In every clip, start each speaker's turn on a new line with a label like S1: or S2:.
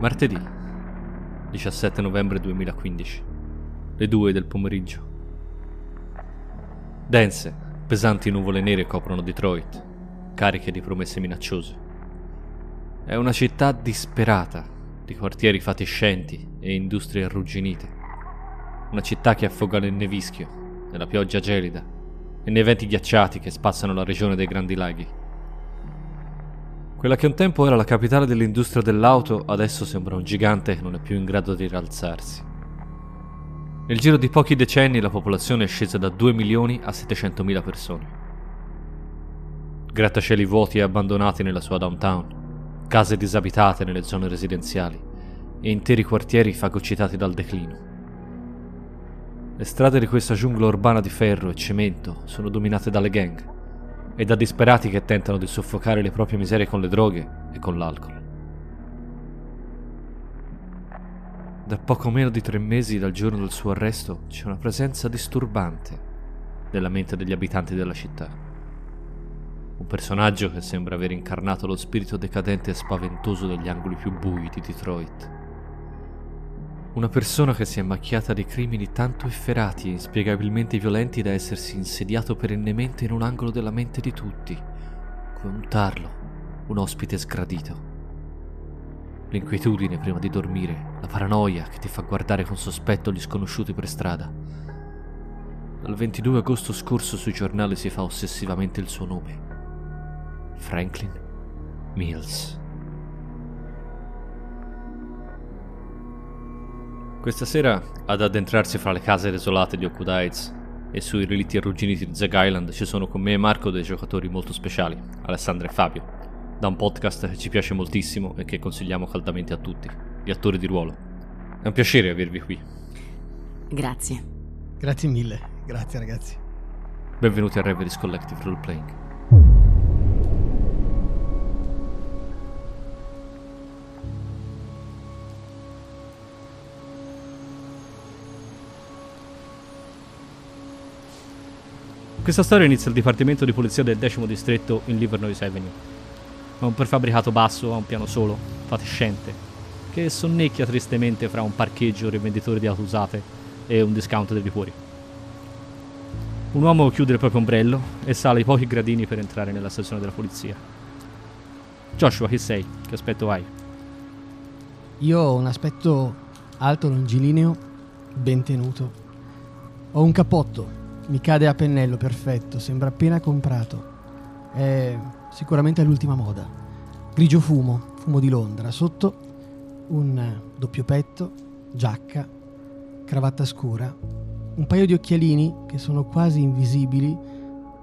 S1: Martedì, 17 novembre 2015, le 2 del pomeriggio. Dense, pesanti nuvole nere coprono Detroit, cariche di promesse minacciose. È una città disperata, di quartieri fatiscenti e industrie arrugginite. Una città che affoga nel nevischio, nella pioggia gelida e nei venti ghiacciati che spazzano la regione dei Grandi Laghi. Quella che un tempo era la capitale dell'industria dell'auto adesso sembra un gigante che non è più in grado di rialzarsi. Nel giro di pochi decenni la popolazione è scesa da 2 milioni a 700 mila persone. Grattacieli vuoti e abbandonati nella sua downtown, case disabitate nelle zone residenziali e interi quartieri fagocitati dal declino. Le strade di questa giungla urbana di ferro e cemento sono dominate dalle gang e da disperati che tentano di soffocare le proprie miserie con le droghe e con l'alcol. Da poco meno di tre mesi dal giorno del suo arresto c'è una presenza disturbante nella mente degli abitanti della città. Un personaggio che sembra aver incarnato lo spirito decadente e spaventoso degli angoli più bui di Detroit. Una persona che si è macchiata di crimini tanto efferati e inspiegabilmente violenti da essersi insediato perennemente in un angolo della mente di tutti, come un tarlo, un ospite sgradito. L'inquietudine prima di dormire, la paranoia che ti fa guardare con sospetto gli sconosciuti per strada. Dal 22 agosto scorso sui giornali si fa ossessivamente il suo nome. Franklin Mills. Questa sera, ad addentrarsi fra le case desolate di Heights e sui relitti arrugginiti di Zeg Island ci sono con me e Marco dei giocatori molto speciali, Alessandra e Fabio, da un podcast che ci piace moltissimo e che consigliamo caldamente a tutti, gli attori di ruolo. È un piacere avervi qui.
S2: Grazie.
S3: Grazie mille, grazie ragazzi.
S1: Benvenuti a Reveries Collective Roleplaying. Questa storia inizia al Dipartimento di Polizia del decimo distretto in Livernois Avenue. È un prefabbricato basso a un piano solo, fatiscente, che sonnecchia tristemente fra un parcheggio rivenditore di auto usate e un discount dei liquori. Un uomo chiude il proprio ombrello e sale i pochi gradini per entrare nella stazione della polizia. Joshua, chi sei? Che aspetto hai?
S3: Io ho un aspetto alto, longilineo, ben tenuto. Ho un cappotto mi cade a pennello, perfetto, sembra appena comprato. È sicuramente l'ultima moda. Grigio fumo, fumo di Londra. Sotto un doppio petto, giacca, cravatta scura, un paio di occhialini che sono quasi invisibili,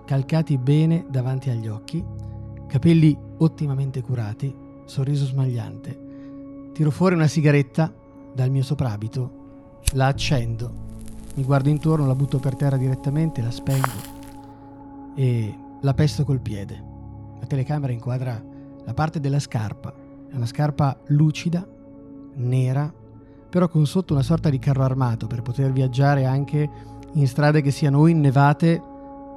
S3: calcati bene davanti agli occhi, capelli ottimamente curati, sorriso smagliante. Tiro fuori una sigaretta dal mio soprabito, la accendo mi guardo intorno, la butto per terra direttamente, la spengo e la pesto col piede. La telecamera inquadra la parte della scarpa. È una scarpa lucida, nera, però con sotto una sorta di carro armato per poter viaggiare anche in strade che siano o innevate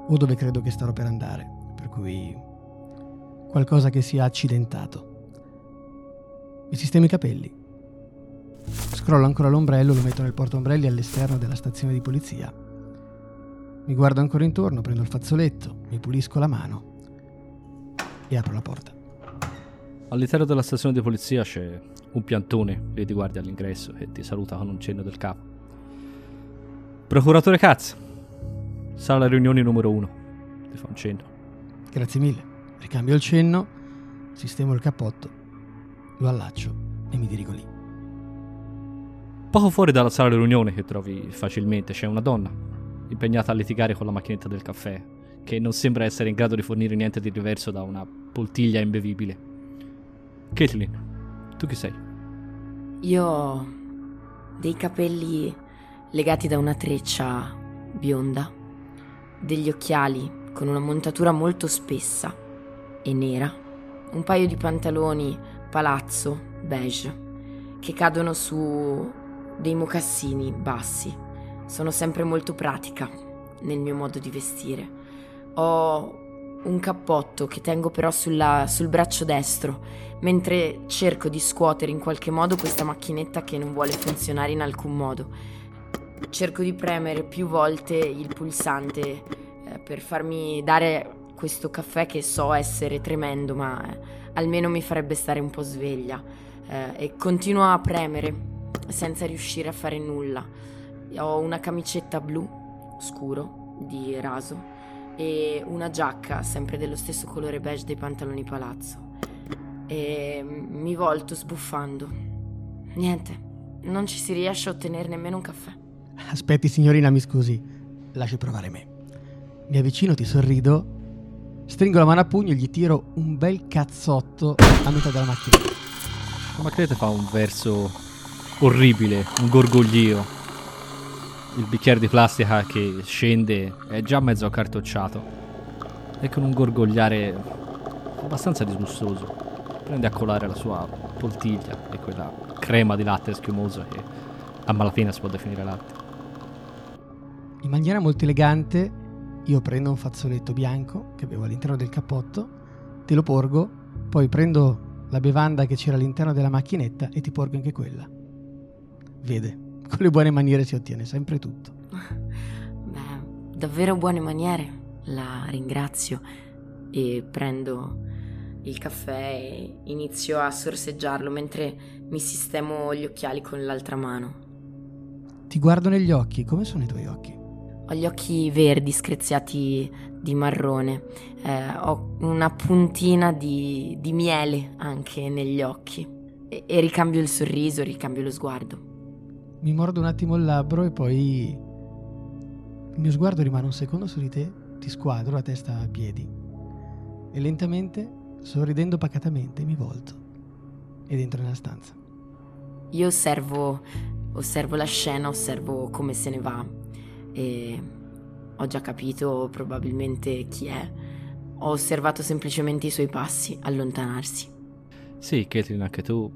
S3: o dove credo che starò per andare. Per cui qualcosa che sia accidentato. Mi sistemo i capelli Scrollo ancora l'ombrello, lo metto nel portaombrelli all'esterno della stazione di polizia. Mi guardo ancora intorno, prendo il fazzoletto, mi pulisco la mano e apro la porta.
S1: All'interno della stazione di polizia c'è un piantone che ti guardi all'ingresso e ti saluta con un cenno del capo. Procuratore Katz, sala riunioni numero uno. Ti fa un cenno.
S3: Grazie mille. Ricambio il cenno, sistemo il cappotto, lo allaccio e mi dirigo lì.
S1: Poco fuori dalla sala riunione che trovi facilmente c'è una donna, impegnata a litigare con la macchinetta del caffè, che non sembra essere in grado di fornire niente di diverso da una poltiglia imbevibile. Caitlin, tu chi sei?
S2: Io ho dei capelli legati da una treccia bionda, degli occhiali con una montatura molto spessa e nera, un paio di pantaloni palazzo beige che cadono su dei mocassini bassi. Sono sempre molto pratica nel mio modo di vestire. Ho un cappotto che tengo però sulla, sul braccio destro, mentre cerco di scuotere in qualche modo questa macchinetta che non vuole funzionare in alcun modo. Cerco di premere più volte il pulsante eh, per farmi dare questo caffè che so essere tremendo, ma eh, almeno mi farebbe stare un po' sveglia. Eh, e continuo a premere senza riuscire a fare nulla. Ho una camicetta blu scuro di raso e una giacca sempre dello stesso colore beige dei pantaloni palazzo. E mi volto sbuffando. Niente, non ci si riesce a ottenere nemmeno un caffè.
S3: Aspetti, signorina, mi scusi. Lasci provare me. Mi avvicino, ti sorrido, stringo la mano a pugno e gli tiro un bel cazzotto a metà della macchina.
S1: La macchinetta fa un verso orribile, un gorgoglio il bicchiere di plastica che scende è già mezzo accartocciato e con un gorgogliare abbastanza disgustoso prende a colare la sua poltiglia e quella crema di latte schiumoso che a malapena si può definire latte.
S3: In maniera molto elegante io prendo un fazzoletto bianco che avevo all'interno del cappotto, te lo porgo, poi prendo la bevanda che c'era all'interno della macchinetta e ti porgo anche quella. Vede, con le buone maniere si ottiene sempre tutto.
S2: Beh, davvero buone maniere. La ringrazio e prendo il caffè e inizio a sorseggiarlo mentre mi sistemo gli occhiali con l'altra mano.
S3: Ti guardo negli occhi, come sono i tuoi occhi?
S2: Ho gli occhi verdi screziati di marrone, eh, ho una puntina di, di, miele anche negli occhi e, e ricambio il sorriso, ricambio lo sguardo.
S3: Mi mordo un attimo il labbro e poi il mio sguardo rimane un secondo su di te, ti squadro la testa a piedi e lentamente, sorridendo pacatamente, mi volto ed entro nella stanza.
S2: Io osservo, osservo la scena, osservo come se ne va e ho già capito probabilmente chi è. Ho osservato semplicemente i suoi passi allontanarsi.
S1: Sì, Caitlin, anche tu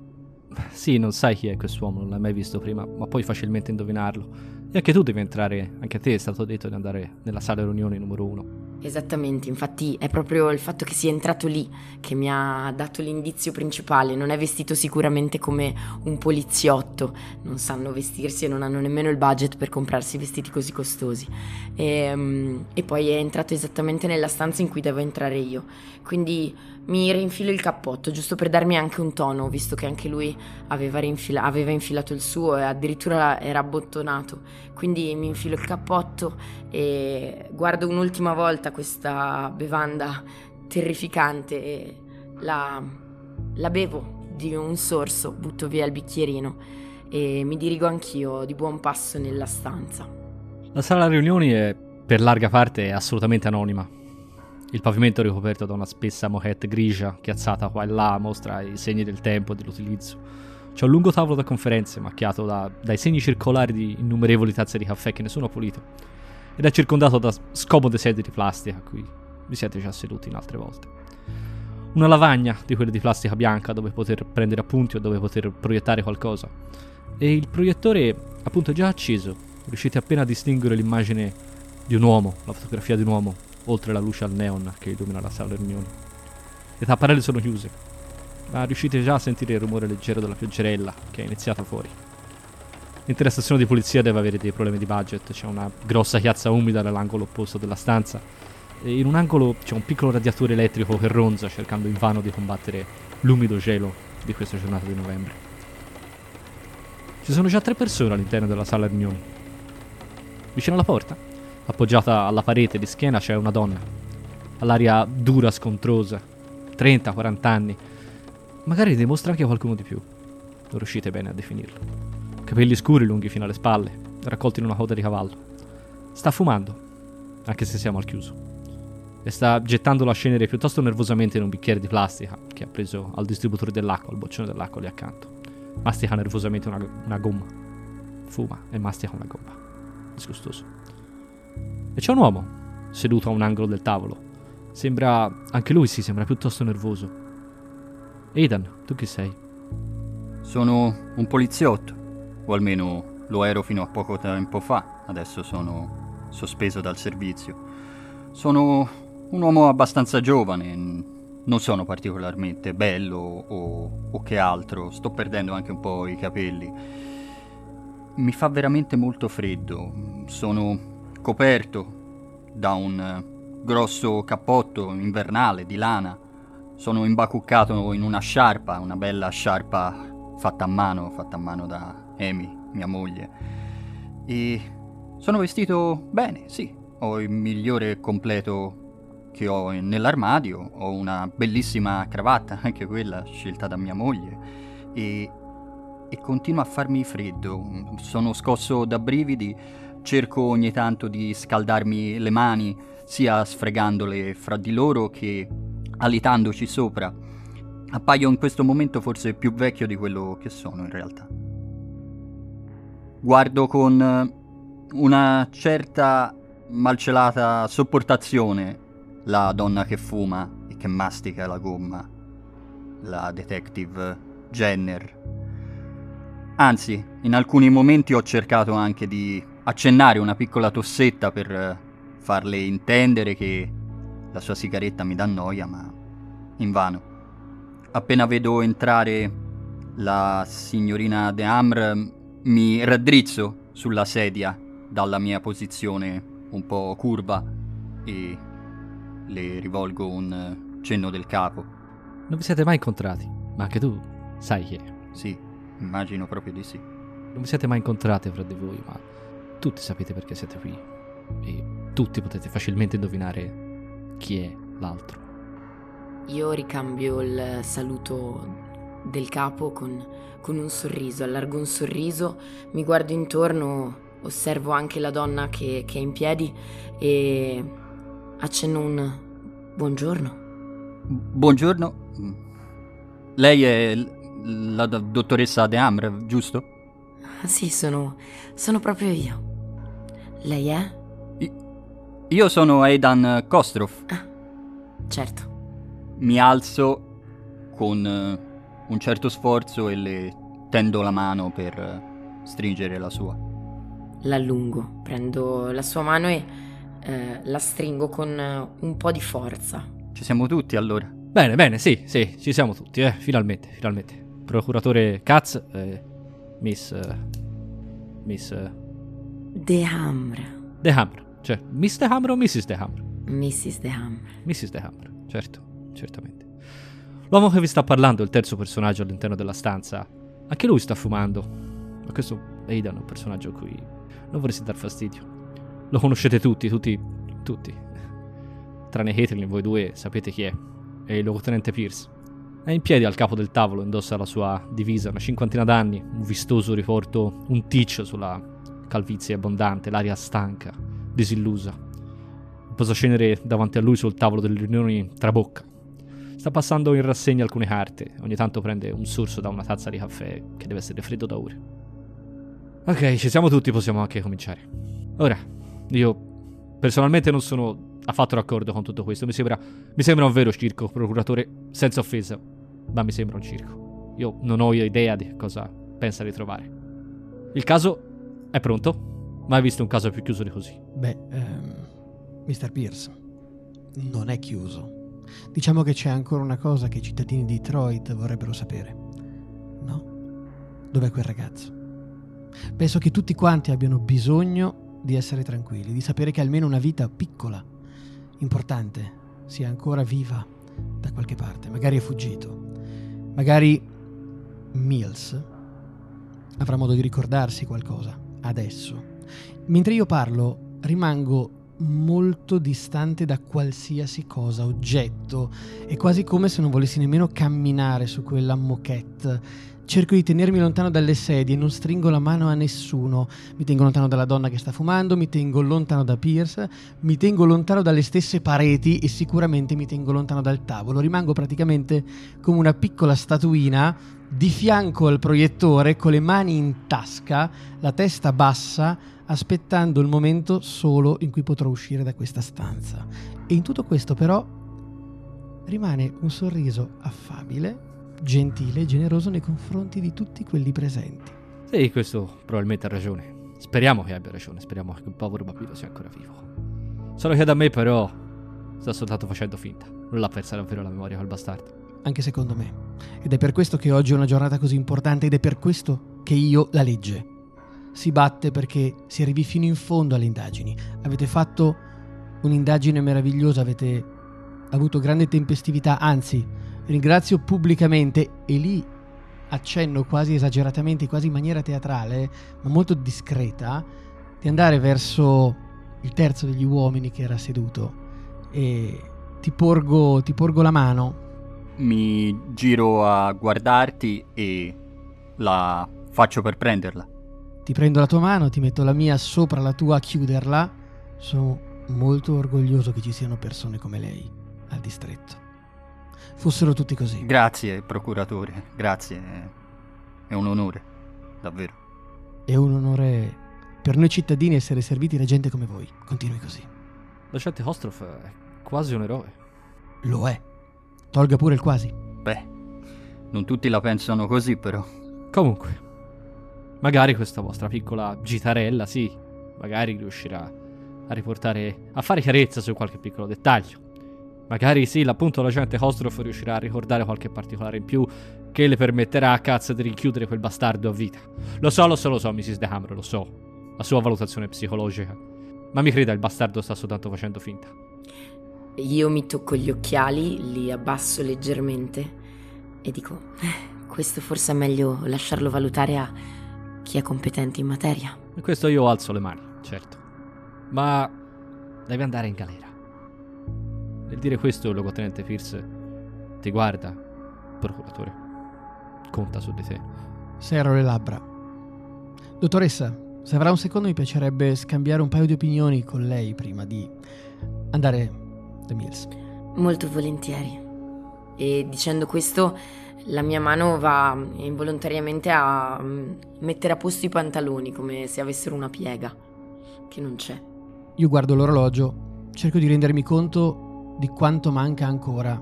S1: sì, non sai chi è quest'uomo, non l'hai mai visto prima, ma puoi facilmente indovinarlo. E anche tu devi entrare, anche a te è stato detto di andare nella sala riunioni numero uno.
S2: Esattamente, infatti è proprio il fatto che sia entrato lì che mi ha dato l'indizio principale. Non è vestito sicuramente come un poliziotto, non sanno vestirsi e non hanno nemmeno il budget per comprarsi vestiti così costosi. E, ehm, e poi è entrato esattamente nella stanza in cui devo entrare io. Quindi mi rinfilo il cappotto, giusto per darmi anche un tono, visto che anche lui aveva, rinfila- aveva infilato il suo e addirittura era abbottonato. Quindi mi infilo il cappotto e guardo un'ultima volta questa bevanda terrificante e la, la bevo di un sorso, butto via il bicchierino e mi dirigo anch'io di buon passo nella stanza.
S1: La sala riunioni è per larga parte assolutamente anonima. Il pavimento ricoperto da una spessa moquette grigia chiazzata qua e là mostra i segni del tempo e dell'utilizzo. C'è un lungo tavolo da conferenze macchiato da, dai segni circolari di innumerevoli tazze di caffè che nessuno ha pulito ed è circondato da scomode sedie di plastica a cui vi siete già seduti in altre volte. Una lavagna di quelle di plastica bianca dove poter prendere appunti o dove poter proiettare qualcosa. E il proiettore appunto è già acceso, riuscite appena a distinguere l'immagine di un uomo, la fotografia di un uomo, oltre la luce al neon che illumina la sala riunioni. Le tapparelle sono chiuse, ma riuscite già a sentire il rumore leggero della pioggerella che è iniziata fuori. L'intera stazione di polizia deve avere dei problemi di budget, c'è una grossa chiazza umida nell'angolo opposto della stanza e in un angolo c'è un piccolo radiatore elettrico che ronza cercando invano di combattere l'umido gelo di questa giornata di novembre. Ci sono già tre persone all'interno della sala riunioni. Vicino alla porta, appoggiata alla parete di schiena, c'è una donna, all'aria dura, scontrosa, 30-40 anni. Magari dimostra anche qualcuno di più. Non riuscite bene a definirlo capelli scuri lunghi fino alle spalle, raccolti in una coda di cavallo. Sta fumando, anche se siamo al chiuso. E sta gettando la cenere piuttosto nervosamente in un bicchiere di plastica che ha preso al distributore dell'acqua, al boccione dell'acqua lì accanto. Mastica nervosamente una, una gomma. Fuma e mastica una gomma. Disgustoso. E c'è un uomo, seduto a un angolo del tavolo. Sembra. anche lui si sembra piuttosto nervoso. Aidan, tu chi sei?
S4: Sono un poliziotto o almeno lo ero fino a poco tempo fa, adesso sono sospeso dal servizio. Sono un uomo abbastanza giovane, non sono particolarmente bello o, o che altro, sto perdendo anche un po' i capelli. Mi fa veramente molto freddo, sono coperto da un grosso cappotto invernale di lana, sono imbacuccato in una sciarpa, una bella sciarpa fatta a mano, fatta a mano da Amy, mia moglie. E sono vestito bene, sì, ho il migliore completo che ho nell'armadio, ho una bellissima cravatta, anche quella scelta da mia moglie, e, e continua a farmi freddo. Sono scosso da brividi, cerco ogni tanto di scaldarmi le mani, sia sfregandole fra di loro che alitandoci sopra. Appaio in questo momento forse più vecchio di quello che sono in realtà. Guardo con una certa malcelata sopportazione la donna che fuma e che mastica la gomma, la detective Jenner. Anzi, in alcuni momenti ho cercato anche di accennare una piccola tossetta per farle intendere che la sua sigaretta mi dà noia, ma invano. Appena vedo entrare la signorina De Amr, mi raddrizzo sulla sedia dalla mia posizione un po' curva e le rivolgo un cenno del capo.
S1: Non vi siete mai incontrati, ma anche tu sai chi è.
S4: Sì, immagino proprio di sì.
S1: Non vi siete mai incontrati fra di voi, ma tutti sapete perché siete qui. E tutti potete facilmente indovinare chi è l'altro.
S2: Io ricambio il saluto del capo con, con un sorriso, allargo un sorriso, mi guardo intorno, osservo anche la donna che, che è in piedi e accenno un buongiorno.
S4: Buongiorno. Lei è la dottoressa De Amr, giusto?
S2: Sì, sono, sono proprio io. Lei è?
S4: Io sono Aidan Kostrov.
S2: Ah, certo.
S4: Mi alzo con uh, un certo sforzo e le tendo la mano per uh, stringere la sua.
S2: L'allungo, prendo la sua mano e eh, la stringo con uh, un po' di forza.
S4: Ci siamo tutti allora?
S1: Bene, bene, sì, sì, ci siamo tutti, eh, finalmente, finalmente. Procuratore Katz, eh, Miss... Miss...
S2: De Hammer.
S1: De Hammer, cioè Miss De Hammer o Mrs. De Hammer?
S2: Mrs. De Hammer.
S1: Mrs. De Hammer, certo, certamente. L'uomo che vi sta parlando, il terzo personaggio all'interno della stanza, anche lui sta fumando. Ma questo è Aidan, un personaggio a cui non vorresti dar fastidio. Lo conoscete tutti, tutti, tutti. Tranne Caitlin, voi due sapete chi è. È il luogotenente Pierce. È in piedi al capo del tavolo, indossa la sua divisa, una cinquantina d'anni, un vistoso riporto, un ticcio sulla calvizie abbondante, l'aria stanca, disillusa. Il posacenere davanti a lui sul tavolo delle riunioni trabocca. Sta passando in rassegna alcune carte, ogni tanto prende un sorso da una tazza di caffè che deve essere freddo da ore. Ok, ci siamo tutti, possiamo anche cominciare. Ora, io personalmente non sono affatto d'accordo con tutto questo. Mi sembra, mi sembra un vero circo, procuratore, senza offesa, ma mi sembra un circo. Io non ho idea di cosa pensa di trovare. Il caso è pronto? Mai visto un caso più chiuso di così?
S3: Beh, ehm, Mr. Pierce, non è chiuso. Diciamo che c'è ancora una cosa che i cittadini di Detroit vorrebbero sapere. No? Dov'è quel ragazzo? Penso che tutti quanti abbiano bisogno di essere tranquilli, di sapere che almeno una vita piccola, importante, sia ancora viva da qualche parte. Magari è fuggito. Magari Mills avrà modo di ricordarsi qualcosa adesso. Mentre io parlo, rimango molto distante da qualsiasi cosa, oggetto. È quasi come se non volessi nemmeno camminare su quella moquette Cerco di tenermi lontano dalle sedie, non stringo la mano a nessuno. Mi tengo lontano dalla donna che sta fumando, mi tengo lontano da Pierce, mi tengo lontano dalle stesse pareti e sicuramente mi tengo lontano dal tavolo. Rimango praticamente come una piccola statuina di fianco al proiettore con le mani in tasca, la testa bassa, aspettando il momento solo in cui potrò uscire da questa stanza. E in tutto questo però rimane un sorriso affabile gentile e generoso nei confronti di tutti quelli presenti.
S1: Sì, questo probabilmente ha ragione. Speriamo che abbia ragione, speriamo che il povero bambino sia ancora vivo. Solo che da me però sta soltanto facendo finta. Non l'ha persa davvero la memoria quel bastardo.
S3: Anche secondo me. Ed è per questo che oggi è una giornata così importante ed è per questo che io la legge. Si batte perché si arrivi fino in fondo alle indagini. Avete fatto un'indagine meravigliosa, avete avuto grande tempestività, anzi ringrazio pubblicamente e lì accenno quasi esageratamente, quasi in maniera teatrale, ma molto discreta, di andare verso il terzo degli uomini che era seduto e ti porgo, ti porgo la mano.
S4: Mi giro a guardarti e la faccio per prenderla.
S3: Ti prendo la tua mano, ti metto la mia sopra la tua a chiuderla. Sono molto orgoglioso che ci siano persone come lei al distretto. Fossero tutti così.
S4: Grazie, procuratore. Grazie. È un onore. Davvero.
S3: È un onore per noi cittadini essere serviti da gente come voi. Continui così.
S1: L'agente Hostroff è quasi un eroe.
S3: Lo è. Tolga pure il quasi.
S4: Beh, non tutti la pensano così, però.
S1: Comunque, magari questa vostra piccola gitarella, sì, magari riuscirà a riportare, a fare chiarezza su qualche piccolo dettaglio. Magari sì, appunto l'agente Hostroff riuscirà a ricordare qualche particolare in più che le permetterà a cazzo di rinchiudere quel bastardo a vita. Lo so, lo so, lo so, Mrs. De Hammer, lo so. La sua valutazione psicologica. Ma mi creda, il bastardo sta soltanto facendo finta.
S2: Io mi tocco gli occhiali, li abbasso leggermente e dico, "Eh, questo forse è meglio lasciarlo valutare a chi è competente in materia.
S1: E questo io alzo le mani, certo. Ma deve andare in galera. Nel dire questo, il luogotenente Pierce ti guarda, procuratore. Conta su di te.
S3: Serro le labbra. Dottoressa, se avrà un secondo mi piacerebbe scambiare un paio di opinioni con lei prima di andare da Mills.
S2: Molto volentieri. E dicendo questo, la mia mano va involontariamente a mm, mettere a posto i pantaloni come se avessero una piega, che non c'è.
S3: Io guardo l'orologio, cerco di rendermi conto di quanto manca ancora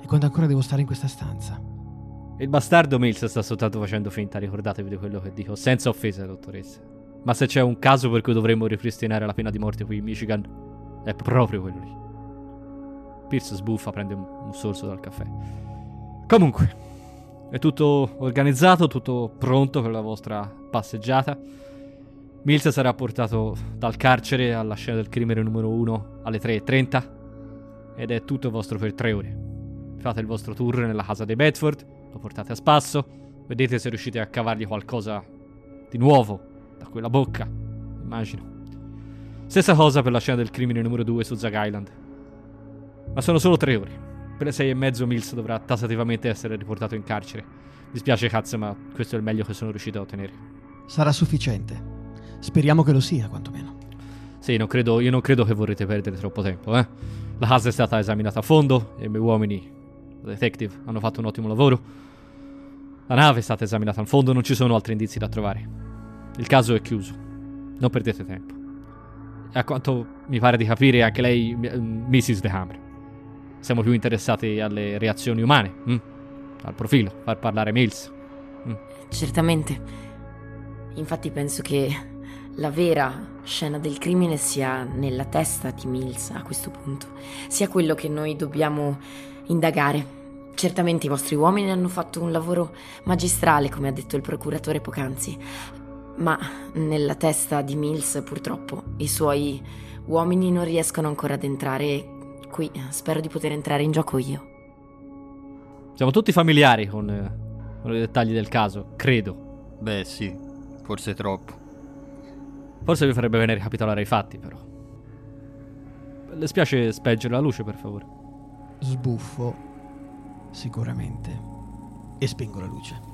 S3: e quanto ancora devo stare in questa stanza.
S1: Il bastardo Mills sta soltanto facendo finta, ricordatevi di quello che dico, senza offesa, dottoressa. Ma se c'è un caso per cui dovremmo ripristinare la pena di morte qui in Michigan, è proprio quello lì. Pierce sbuffa, prende un, un sorso dal caffè. Comunque, è tutto organizzato, tutto pronto per la vostra passeggiata. Mills sarà portato dal carcere alla scena del crimine numero 1 alle 3.30 ed è tutto vostro per tre ore. Fate il vostro tour nella casa dei Bedford, lo portate a spasso, vedete se riuscite a cavargli qualcosa di nuovo da quella bocca, immagino. Stessa cosa per la scena del crimine numero 2 su Zag Island. Ma sono solo tre ore. Per le sei e mezzo Mills dovrà tassativamente essere riportato in carcere. Mi spiace cazzo, ma questo è il meglio che sono riuscito a ottenere.
S3: Sarà sufficiente. Speriamo che lo sia, quantomeno.
S1: Sì, non credo, io non credo che vorrete perdere troppo tempo, eh. La casa è stata esaminata a fondo e i miei uomini, la detective, hanno fatto un ottimo lavoro. La nave è stata esaminata a fondo, non ci sono altri indizi da trovare. Il caso è chiuso. Non perdete tempo. E a quanto mi pare di capire, anche lei, Mrs. De Hammer. Siamo più interessati alle reazioni umane, hm? al profilo, far parlare Mills.
S2: Certamente. Infatti penso che la vera scena del crimine sia nella testa di Mills a questo punto. Sia quello che noi dobbiamo indagare. Certamente i vostri uomini hanno fatto un lavoro magistrale, come ha detto il procuratore poc'anzi. Ma nella testa di Mills, purtroppo, i suoi uomini non riescono ancora ad entrare e qui spero di poter entrare in gioco io.
S1: Siamo tutti familiari con, eh, con i dettagli del caso, credo.
S4: Beh, sì, forse troppo.
S1: Forse vi farebbe bene ricapitolare i fatti, però. Le spiace speggere la luce, per favore.
S3: Sbuffo, sicuramente, e spengo la luce.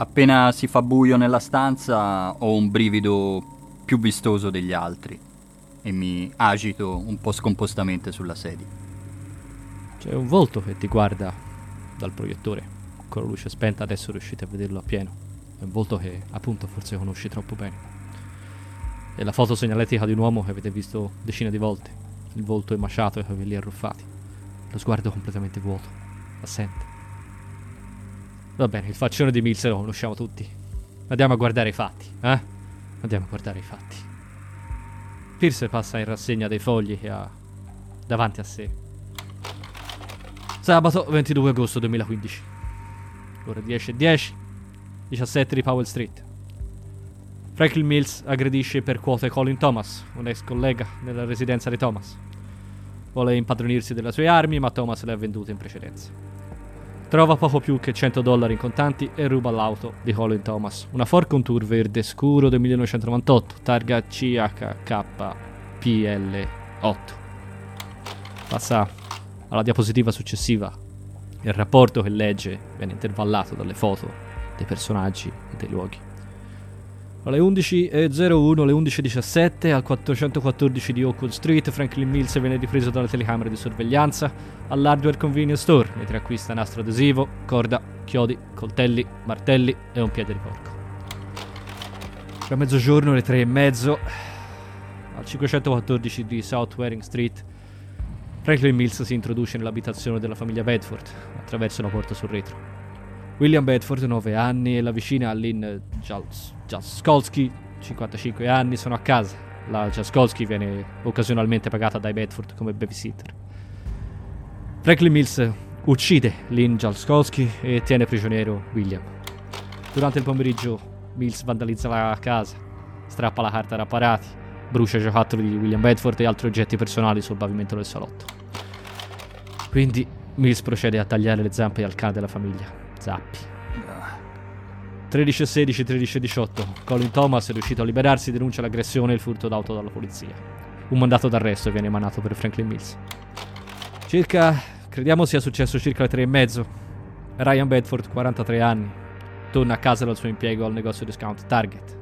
S4: Appena si fa buio nella stanza ho un brivido più vistoso degli altri e mi agito un po' scompostamente sulla sedia.
S1: C'è un volto che ti guarda dal proiettore. Con la luce spenta adesso riuscite a vederlo appieno. È un volto che appunto forse conosci troppo bene. È la foto segnaletica di un uomo che avete visto decine di volte. Il volto emaciato e i capelli arruffati. Lo sguardo completamente vuoto, assente. Va bene, il faccione di Mills lo conosciamo tutti. Andiamo a guardare i fatti, eh? Andiamo a guardare i fatti. Pierce passa in rassegna dei fogli che ha davanti a sé. Sabato 22 agosto 2015. Ore 10 e 10. 17 di Powell Street. Franklin Mills aggredisce per quote Colin Thomas, un ex collega nella residenza di Thomas. Vuole impadronirsi delle sue armi, ma Thomas le ha vendute in precedenza. Trova poco più che 100 dollari in contanti e ruba l'auto di Colin Thomas, una Ford Contour verde scuro del 1998, targa CHKPL8. Passa alla diapositiva successiva. Il rapporto che legge viene intervallato dalle foto dei personaggi e dei luoghi. Alle 11.01, alle 11.17, al 414 di Oakwood Street, Franklin Mills viene ripreso dalle telecamere di sorveglianza all'Hardware Convenience Store, mentre acquista nastro adesivo, corda, chiodi, coltelli, martelli e un piede di porco. Tra mezzogiorno alle 3.30, al 514 di South Waring Street, Franklin Mills si introduce nell'abitazione della famiglia Bedford attraverso una porta sul retro. William Bedford, 9 anni, e la vicina Lynn Jaskolski, 55 anni, sono a casa. La Jaskolski viene occasionalmente pagata dai Bedford come babysitter. Franklin Mills uccide Lynn Jaskolski e tiene prigioniero William. Durante il pomeriggio Mills vandalizza la casa, strappa la carta da apparati, brucia giocattoli di William Bedford e altri oggetti personali sul pavimento del salotto. Quindi Mills procede a tagliare le zampe al cane della famiglia. Zappi. 13 16, 13 18. Colin Thomas è riuscito a liberarsi denuncia l'aggressione e il furto d'auto dalla polizia. Un mandato d'arresto viene emanato per Franklin Mills. Circa, crediamo sia successo circa le 3 e mezzo. Ryan Bedford, 43 anni, torna a casa dal suo impiego al negozio discount Target.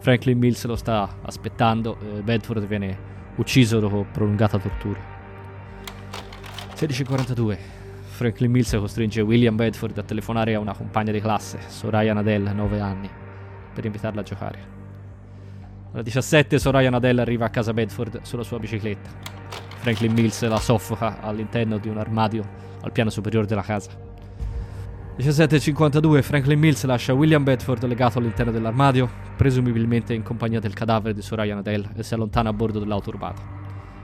S1: Franklin Mills lo sta aspettando e Bedford viene ucciso dopo prolungata tortura. 16.42. Franklin Mills costringe William Bedford a telefonare a una compagna di classe, Soraya Nadell, 9 anni, per invitarla a giocare. Alle 17 Soraya Nadell arriva a casa Bedford sulla sua bicicletta. Franklin Mills la soffoca all'interno di un armadio al piano superiore della casa. 17.52 Franklin Mills lascia William Bedford legato all'interno dell'armadio, presumibilmente in compagnia del cadavere di Soraya Nadell, e si allontana a bordo dell'auto rubata.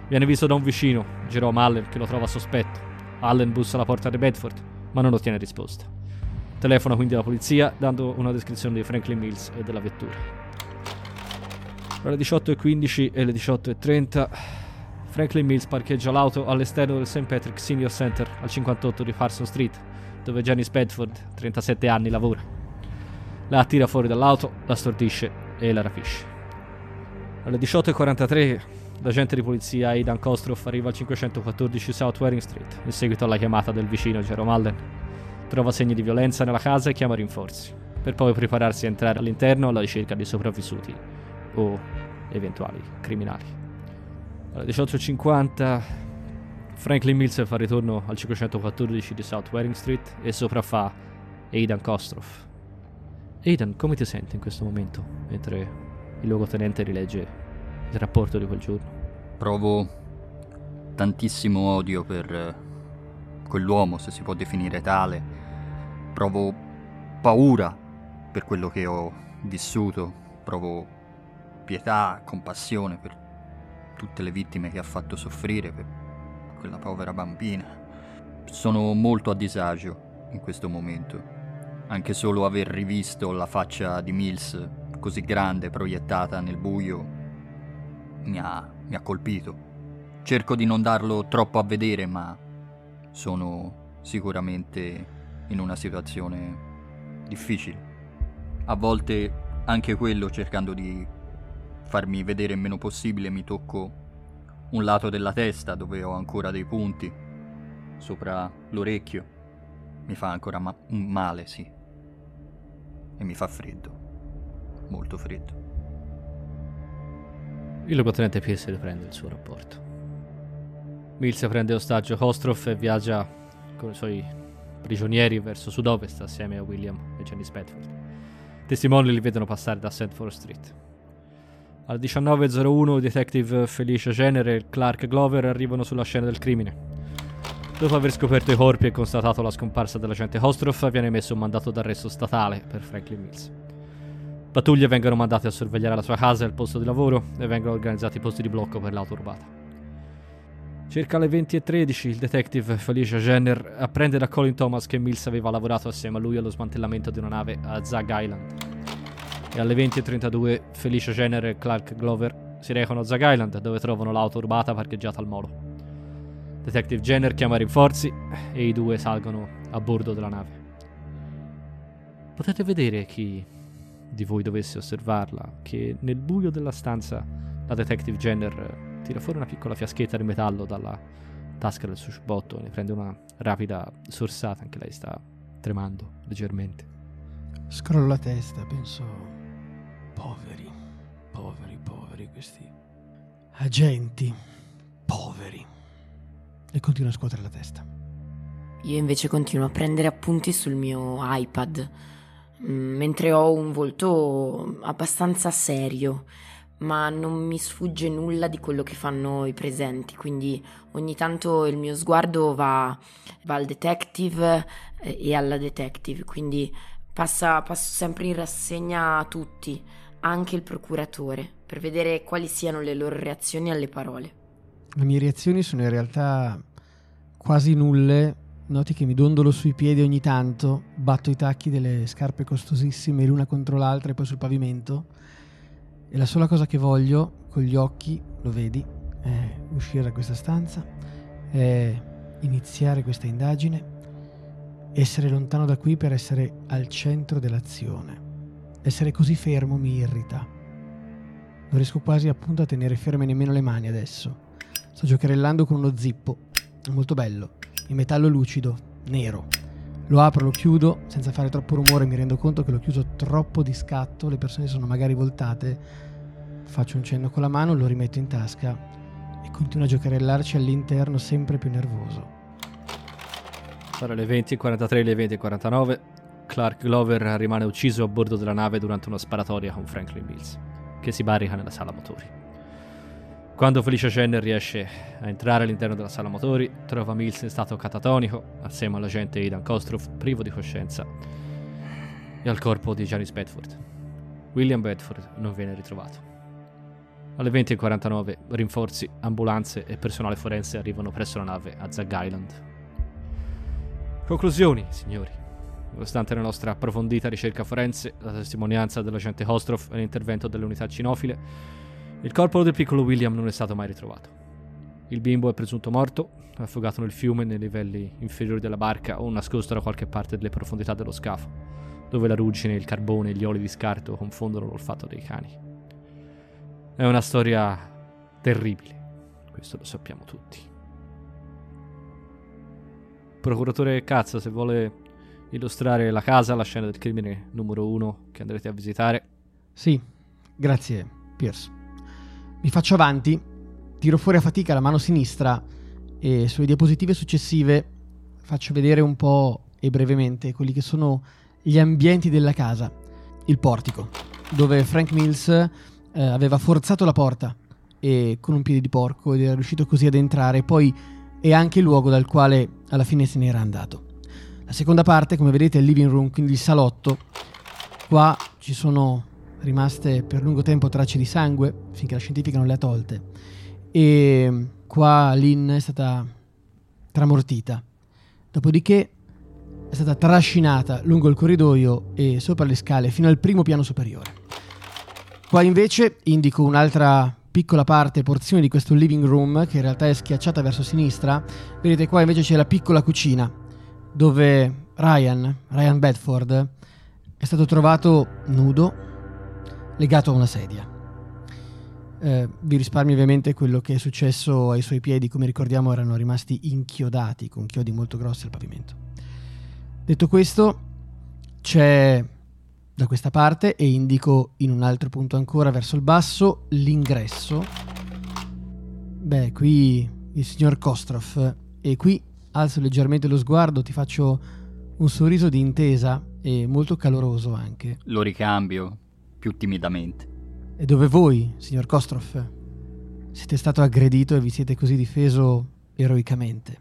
S1: Viene visto da un vicino, Jerome Allen, che lo trova sospetto Allen bussa alla porta di Bedford, ma non ottiene risposta. Telefona quindi alla polizia, dando una descrizione di Franklin Mills e della vettura. Tra le 18.15 e le 18.30, Franklin Mills parcheggia l'auto all'esterno del St. Patrick Senior Center al 58 di Parson Street, dove Janice Bedford, 37 anni, lavora. La attira fuori dall'auto, la stordisce e la rapisce. Alle 18.43 L'agente di polizia Aidan Kostroff arriva al 514 South Waring Street, in seguito alla chiamata del vicino Jerome Allen. Trova segni di violenza nella casa e chiama rinforzi, per poi prepararsi a entrare all'interno alla ricerca di sopravvissuti o eventuali criminali. Alle 18.50 Franklin Mills fa ritorno al 514 di South Waring Street e sopraffa Aidan Kostroff. Aidan, come ti senti in questo momento? Mentre il luogotenente rilegge il rapporto di quel giorno.
S4: Provo tantissimo odio per quell'uomo, se si può definire tale. Provo paura per quello che ho vissuto. Provo pietà, compassione per tutte le vittime che ha fatto soffrire, per quella povera bambina. Sono molto a disagio in questo momento. Anche solo aver rivisto la faccia di Mills così grande proiettata nel buio mi ha, mi ha colpito. Cerco di non darlo troppo a vedere, ma sono sicuramente in una situazione difficile. A volte anche quello cercando di farmi vedere il meno possibile mi tocco un lato della testa dove ho ancora dei punti sopra l'orecchio. Mi fa ancora ma- male, sì. E mi fa freddo. Molto freddo.
S1: Il luogotenente Pierce riprende il suo rapporto. Mills prende ostaggio Kostroff e viaggia con i suoi prigionieri verso sud-ovest assieme a William e Jenny Spetford. Testimoni li vedono passare da. Forest Street. Alle 19.01 detective Felicia Jenner e Clark Glover arrivano sulla scena del crimine. Dopo aver scoperto i corpi e constatato la scomparsa dell'agente Kostroff, viene emesso un mandato d'arresto statale per Franklin Mills. Pattuglie vengono mandate a sorvegliare la sua casa e il posto di lavoro e vengono organizzati posti di blocco per l'auto rubata. Circa alle 20.13 il detective Felicia Jenner apprende da Colin Thomas che Mills aveva lavorato assieme a lui allo smantellamento di una nave a Zag Island. E alle 20.32 Felicia Jenner e Clark Glover si recano a Zag Island dove trovano l'auto rubata parcheggiata al molo. Detective Jenner chiama rinforzi e i due salgono a bordo della nave. Potete vedere chi di voi dovesse osservarla che nel buio della stanza la Detective Jenner tira fuori una piccola fiaschetta di metallo dalla tasca del suo ciubbotto e ne prende una rapida sorsata, anche lei sta tremando leggermente.
S3: Scrollo la testa, penso... Poveri, poveri, poveri questi agenti, poveri. E continuo a scuotere la testa.
S2: Io invece continuo a prendere appunti sul mio iPad, mm, mentre ho un volto abbastanza serio ma non mi sfugge nulla di quello che fanno i presenti, quindi ogni tanto il mio sguardo va, va al detective eh, e alla detective, quindi passa, passo sempre in rassegna a tutti, anche il procuratore, per vedere quali siano le loro reazioni alle parole.
S3: Le mie reazioni sono in realtà quasi nulle. Noti che mi dondolo sui piedi ogni tanto, batto i tacchi delle scarpe costosissime l'una contro l'altra e poi sul pavimento e la sola cosa che voglio, con gli occhi, lo vedi, è uscire da questa stanza, è iniziare questa indagine, essere lontano da qui per essere al centro dell'azione. Essere così fermo mi irrita. Non riesco quasi appunto a tenere ferme nemmeno le mani adesso. Sto giocherellando con uno zippo, molto bello, in metallo lucido, nero. Lo apro, lo chiudo senza fare troppo rumore, mi rendo conto che l'ho chiuso troppo di scatto, le persone sono magari voltate. Faccio un cenno con la mano, lo rimetto in tasca e continuo a giocherellarci all'interno sempre più nervoso.
S1: Sono le 20.43 le 20.49. Clark Glover rimane ucciso a bordo della nave durante una sparatoria con Franklin Mills, che si barrica nella sala motori. Quando Felicia Chen riesce a entrare all'interno della sala motori, trova Mills in stato catatonico, assieme all'agente Aidan Kostrov, privo di coscienza, e al corpo di Janice Bedford. William Bedford non viene ritrovato. Alle 20.49 rinforzi, ambulanze e personale forense arrivano presso la nave a Zag Island. Conclusioni, signori. Nonostante la nostra approfondita ricerca forense, la testimonianza dell'agente Kostrov e l'intervento delle unità cinofile, il corpo del piccolo William non è stato mai ritrovato. Il bimbo è presunto morto, affogato nel fiume nei livelli inferiori della barca o nascosto da qualche parte delle profondità dello scafo, dove la ruggine, il carbone e gli oli di scarto confondono l'olfatto dei cani. È una storia terribile, questo lo sappiamo tutti. Procuratore Cazzo, se vuole illustrare la casa, la scena del crimine numero uno che andrete a visitare.
S3: Sì, grazie, Pierce. Mi faccio avanti, tiro fuori a fatica la mano sinistra e sulle diapositive successive faccio vedere un po' e brevemente quelli che sono gli ambienti della casa. Il portico, dove Frank Mills eh, aveva forzato la porta e con un piede di porco ed era riuscito così ad entrare, poi è anche il luogo dal quale alla fine se n'era andato. La seconda parte, come vedete, è il living room, quindi il salotto. Qua ci sono rimaste per lungo tempo tracce di sangue, finché la scientifica non le ha tolte. E qua Lynn è stata tramortita. Dopodiché è stata trascinata lungo il corridoio e sopra le scale fino al primo piano superiore. Qua invece indico un'altra piccola parte, porzione di questo living room che in realtà è schiacciata verso sinistra. Vedete qua invece c'è la piccola cucina dove Ryan, Ryan Bedford, è stato trovato nudo, legato a una sedia. Eh, vi risparmio ovviamente quello che è successo ai suoi piedi, come ricordiamo erano rimasti inchiodati con chiodi molto grossi al pavimento. Detto questo, c'è da questa parte e indico in un altro punto ancora verso il basso l'ingresso. Beh, qui il signor Kostrov e qui alzo leggermente lo sguardo, ti faccio un sorriso di intesa e molto caloroso anche.
S4: Lo ricambio più timidamente.
S3: E dove voi, signor Kostrov, siete stato aggredito e vi siete così difeso eroicamente,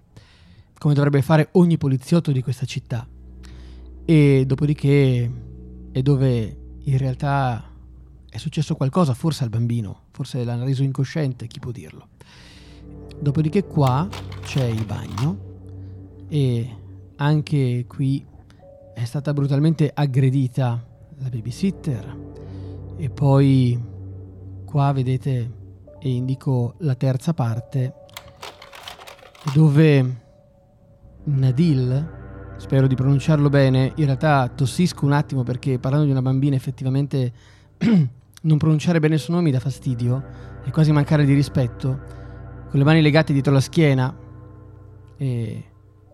S3: come dovrebbe fare ogni poliziotto di questa città. E dopodiché è dove in realtà è successo qualcosa forse al bambino, forse l'hanno reso incosciente, chi può dirlo. Dopodiché qua c'è il bagno e anche qui è stata brutalmente aggredita la babysitter. E poi qua vedete e indico la terza parte dove Nadil, spero di pronunciarlo bene, in realtà tossisco un attimo perché parlando di una bambina effettivamente non pronunciare bene il suo nome mi dà fastidio e quasi mancare di rispetto, con le mani legate dietro la schiena e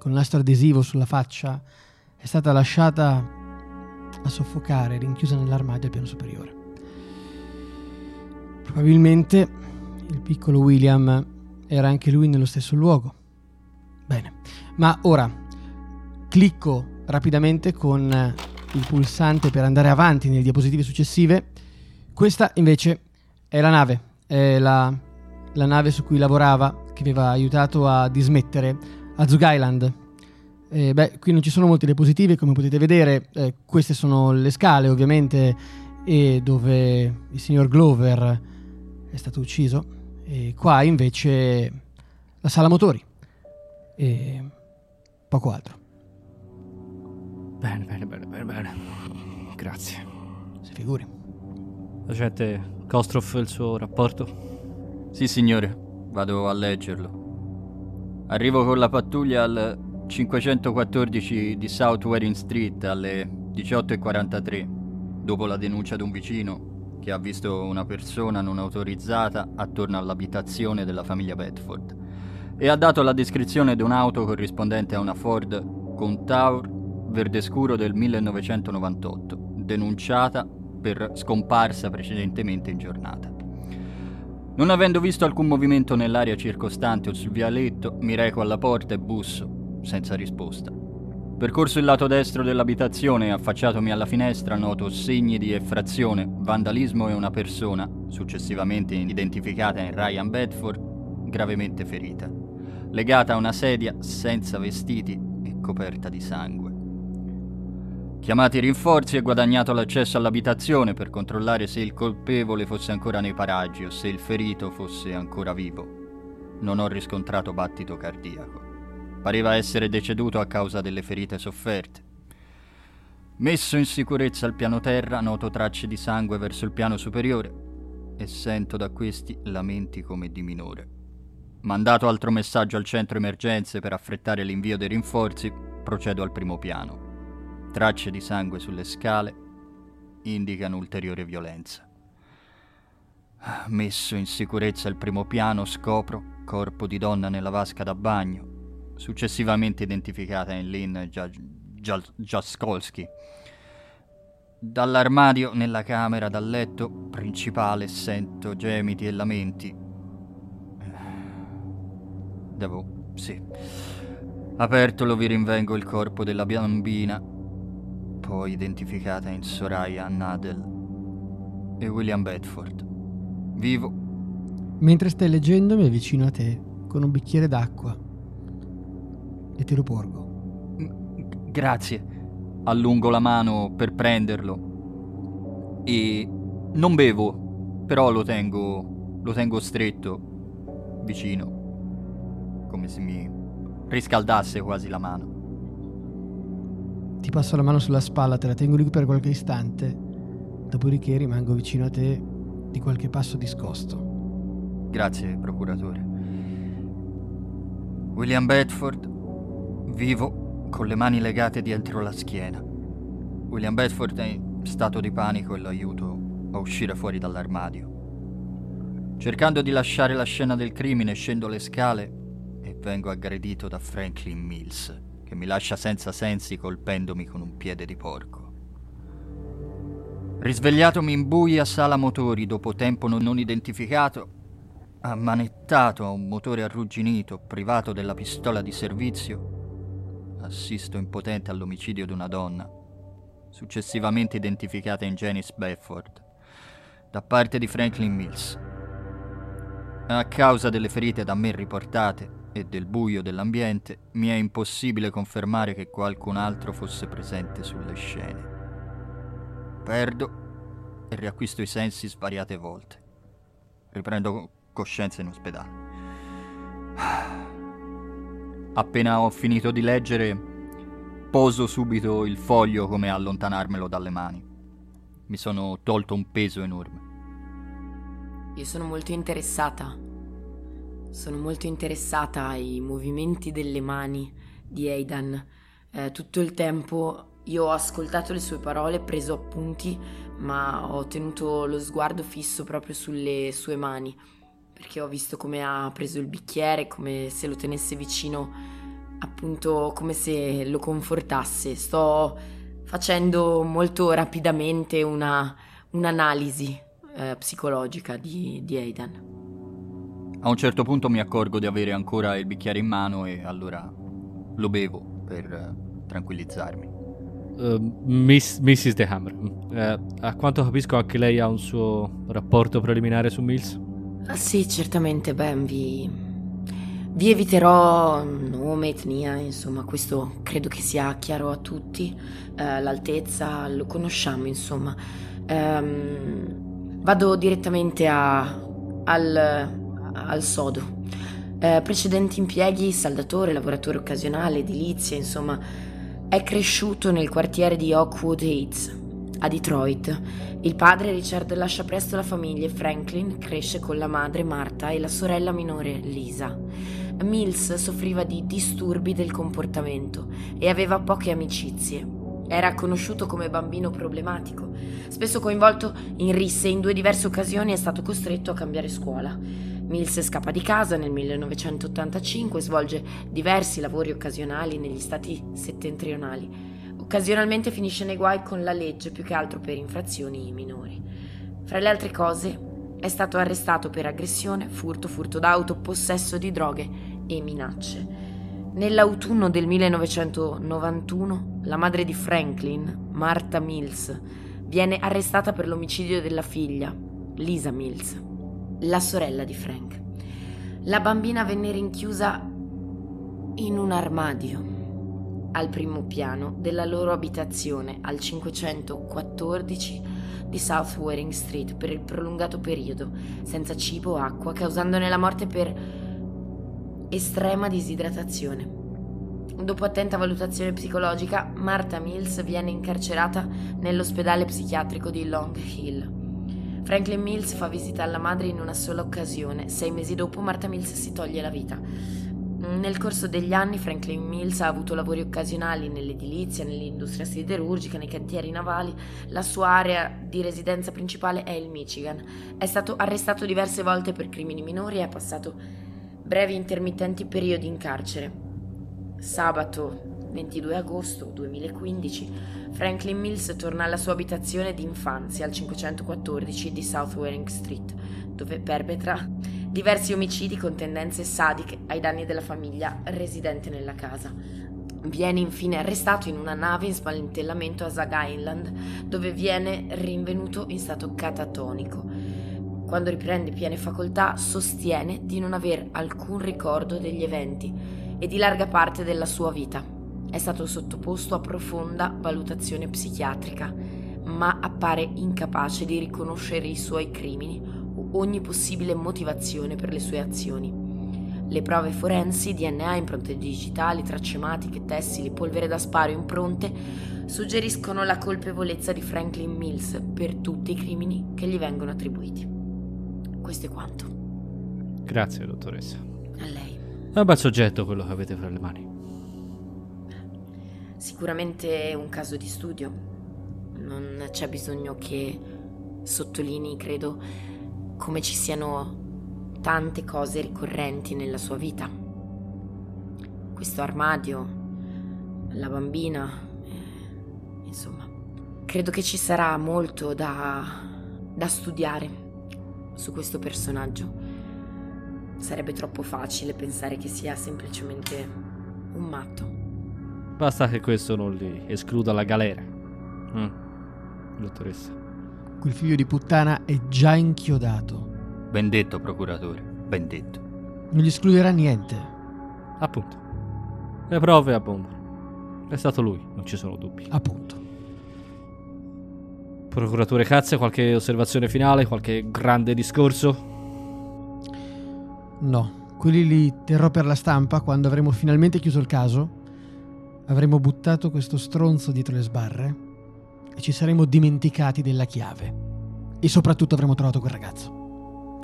S3: con un nastro adesivo sulla faccia, è stata lasciata a soffocare, rinchiusa nell'armadio al piano superiore. Probabilmente il piccolo William era anche lui nello stesso luogo. Bene, ma ora clicco rapidamente con il pulsante per andare avanti nelle diapositive successive. Questa invece è la nave, è la, la nave su cui lavorava, che aveva aiutato a dismettere a Zug Island. Eh, beh, qui non ci sono molte diapositive, come potete vedere, eh, queste sono le scale ovviamente, e dove il signor Glover è stato ucciso. E qua invece la sala motori e poco altro.
S1: Bene, bene, bene, bene, bene. Grazie.
S3: Si figuri.
S1: Agente Kostroff il suo rapporto?
S4: Sì, signore, vado a leggerlo. Arrivo con la pattuglia al 514 di South Waring Street alle 18.43, dopo la denuncia di un vicino che ha visto una persona non autorizzata attorno all'abitazione della famiglia Bedford e ha dato la descrizione di un'auto corrispondente a una Ford Contour verde scuro del 1998, denunciata per scomparsa precedentemente in giornata. Non avendo visto alcun movimento nell'area circostante o sul vialetto, mi reco alla porta e busso, senza risposta. Percorso il lato destro dell'abitazione e affacciatomi alla finestra noto segni di effrazione, vandalismo e una persona, successivamente identificata in Ryan Bedford, gravemente ferita, legata a una sedia senza vestiti e coperta di sangue. Chiamati rinforzi e guadagnato l'accesso all'abitazione per controllare se il colpevole fosse ancora nei paraggi o se il ferito fosse ancora vivo. Non ho riscontrato battito cardiaco. Pareva essere deceduto a causa delle ferite sofferte. Messo in sicurezza al piano terra, noto tracce di sangue verso il piano superiore e sento da questi lamenti come di minore. Mandato altro messaggio al centro emergenze per affrettare l'invio dei rinforzi, procedo al primo piano. Tracce di sangue sulle scale indicano ulteriore violenza. Messo in sicurezza il primo piano, scopro corpo di donna nella vasca da bagno, successivamente identificata in Lynn Jaskolski. Dall'armadio nella camera dal letto principale sento gemiti e lamenti. Devo... sì. Apertolo vi rinvengo il corpo della bambina poi identificata in Soraya Nadel e William Bedford. Vivo.
S3: Mentre stai leggendo mi avvicino a te con un bicchiere d'acqua e te lo porgo.
S4: Grazie. Allungo la mano per prenderlo e non bevo, però lo tengo lo tengo stretto vicino, come se mi riscaldasse quasi la mano.
S3: Ti passo la mano sulla spalla, te la tengo lì per qualche istante, dopodiché rimango vicino a te di qualche passo discosto.
S4: Grazie, procuratore. William Bedford, vivo con le mani legate dietro la schiena. William Bedford è in stato di panico e lo aiuto a uscire fuori dall'armadio. Cercando di lasciare la scena del crimine, scendo le scale e vengo aggredito da Franklin Mills che mi lascia senza sensi colpendomi con un piede di porco. Risvegliatomi in buia sala motori dopo tempo non identificato, ammanettato a un motore arrugginito, privato della pistola di servizio, assisto impotente all'omicidio di una donna, successivamente identificata in Janice Bedford, da parte di Franklin Mills. A causa delle ferite da me riportate, e del buio dell'ambiente, mi è impossibile confermare che qualcun altro fosse presente sulle scene. Perdo e riacquisto i sensi svariate volte. Riprendo coscienza in ospedale. Appena ho finito di leggere, poso subito il foglio come allontanarmelo dalle mani. Mi sono tolto un peso enorme.
S2: Io sono molto interessata. Sono molto interessata ai movimenti delle mani di Aidan. Eh, tutto il tempo io ho ascoltato le sue parole, preso appunti, ma ho tenuto lo sguardo fisso proprio sulle sue mani, perché ho visto come ha preso il bicchiere, come se lo tenesse vicino, appunto come se lo confortasse. Sto facendo molto rapidamente una, un'analisi eh, psicologica di, di Aidan.
S4: A un certo punto mi accorgo di avere ancora il bicchiere in mano e allora lo bevo per eh, tranquillizzarmi.
S1: Uh, Miss, Mrs. De Hammer, uh, a quanto capisco anche lei ha un suo rapporto preliminare su Mills?
S2: Ah, sì, certamente, Ben, vi... vi eviterò nome, etnia, insomma, questo credo che sia chiaro a tutti, uh, l'altezza, lo conosciamo, insomma. Um, vado direttamente a, al, al sodo. precedenti impieghi, saldatore, lavoratore occasionale, edilizia, insomma è cresciuto nel quartiere di Oakwood Heights, a Detroit. Il padre Richard lascia presto la famiglia e Franklin cresce con la madre Marta e la sorella minore Lisa. Mills soffriva di disturbi del comportamento e aveva poche amicizie. Era conosciuto come bambino problematico. Spesso coinvolto in risse, in due diverse occasioni è stato costretto a cambiare scuola. Mills scappa di casa nel 1985 e svolge diversi lavori occasionali negli stati settentrionali. Occasionalmente finisce nei guai con la legge, più che altro per infrazioni minori. Fra le altre cose, è stato arrestato per aggressione, furto, furto d'auto, possesso di droghe e minacce. Nell'autunno del 1991, la madre di Franklin, Martha Mills, viene arrestata per l'omicidio della figlia, Lisa Mills la sorella di Frank. La bambina venne rinchiusa in un armadio al primo piano della loro abitazione al 514 di South Waring Street per il prolungato periodo, senza cibo o acqua, causandone la morte per estrema disidratazione. Dopo attenta valutazione psicologica, Martha Mills viene incarcerata nell'ospedale psichiatrico di Long Hill. Franklin Mills fa visita alla madre in una sola occasione. Sei mesi dopo Martha Mills si toglie la vita. Nel corso degli anni Franklin Mills ha avuto lavori occasionali nell'edilizia, nell'industria siderurgica, nei cantieri navali. La sua area di residenza principale è il Michigan. È stato arrestato diverse volte per crimini minori e ha passato brevi intermittenti periodi in carcere. Sabato 22 agosto 2015, Franklin Mills torna alla sua abitazione d'infanzia al 514 di South Waring Street, dove perpetra diversi omicidi con tendenze sadiche ai danni della famiglia residente nella casa. Viene infine arrestato in una nave in smantellamento a Zag Island, dove viene rinvenuto in stato catatonico. Quando riprende piene facoltà, sostiene di non aver alcun ricordo degli eventi e di larga parte della sua vita. È stato sottoposto a profonda valutazione psichiatrica, ma appare incapace di riconoscere i suoi crimini o ogni possibile motivazione per le sue azioni. Le prove forensi, DNA, impronte digitali, tracce ematiche, tessili, polvere da sparo, impronte, suggeriscono la colpevolezza di Franklin Mills per tutti i crimini che gli vengono attribuiti. Questo è quanto.
S1: Grazie, dottoressa.
S2: A lei.
S1: È un bel soggetto quello che avete fra le mani.
S2: Sicuramente un caso di studio. Non c'è bisogno che sottolinei, credo, come ci siano tante cose ricorrenti nella sua vita. Questo armadio, la bambina, eh, insomma, credo che ci sarà molto da, da studiare su questo personaggio. Sarebbe troppo facile pensare che sia semplicemente un matto.
S1: Basta che questo non li escluda la galera. Mm. Dottoressa.
S3: Quel figlio di puttana è già inchiodato.
S4: Ben detto, procuratore. Ben detto.
S3: Non gli escluderà niente.
S1: Appunto. Le prove abbondano. È stato lui, non ci sono dubbi.
S3: Appunto.
S1: Procuratore Cazze, qualche osservazione finale, qualche grande discorso?
S3: No, quelli li terrò per la stampa quando avremo finalmente chiuso il caso. Avremo buttato questo stronzo dietro le sbarre e ci saremo dimenticati della chiave. E soprattutto avremo trovato quel ragazzo.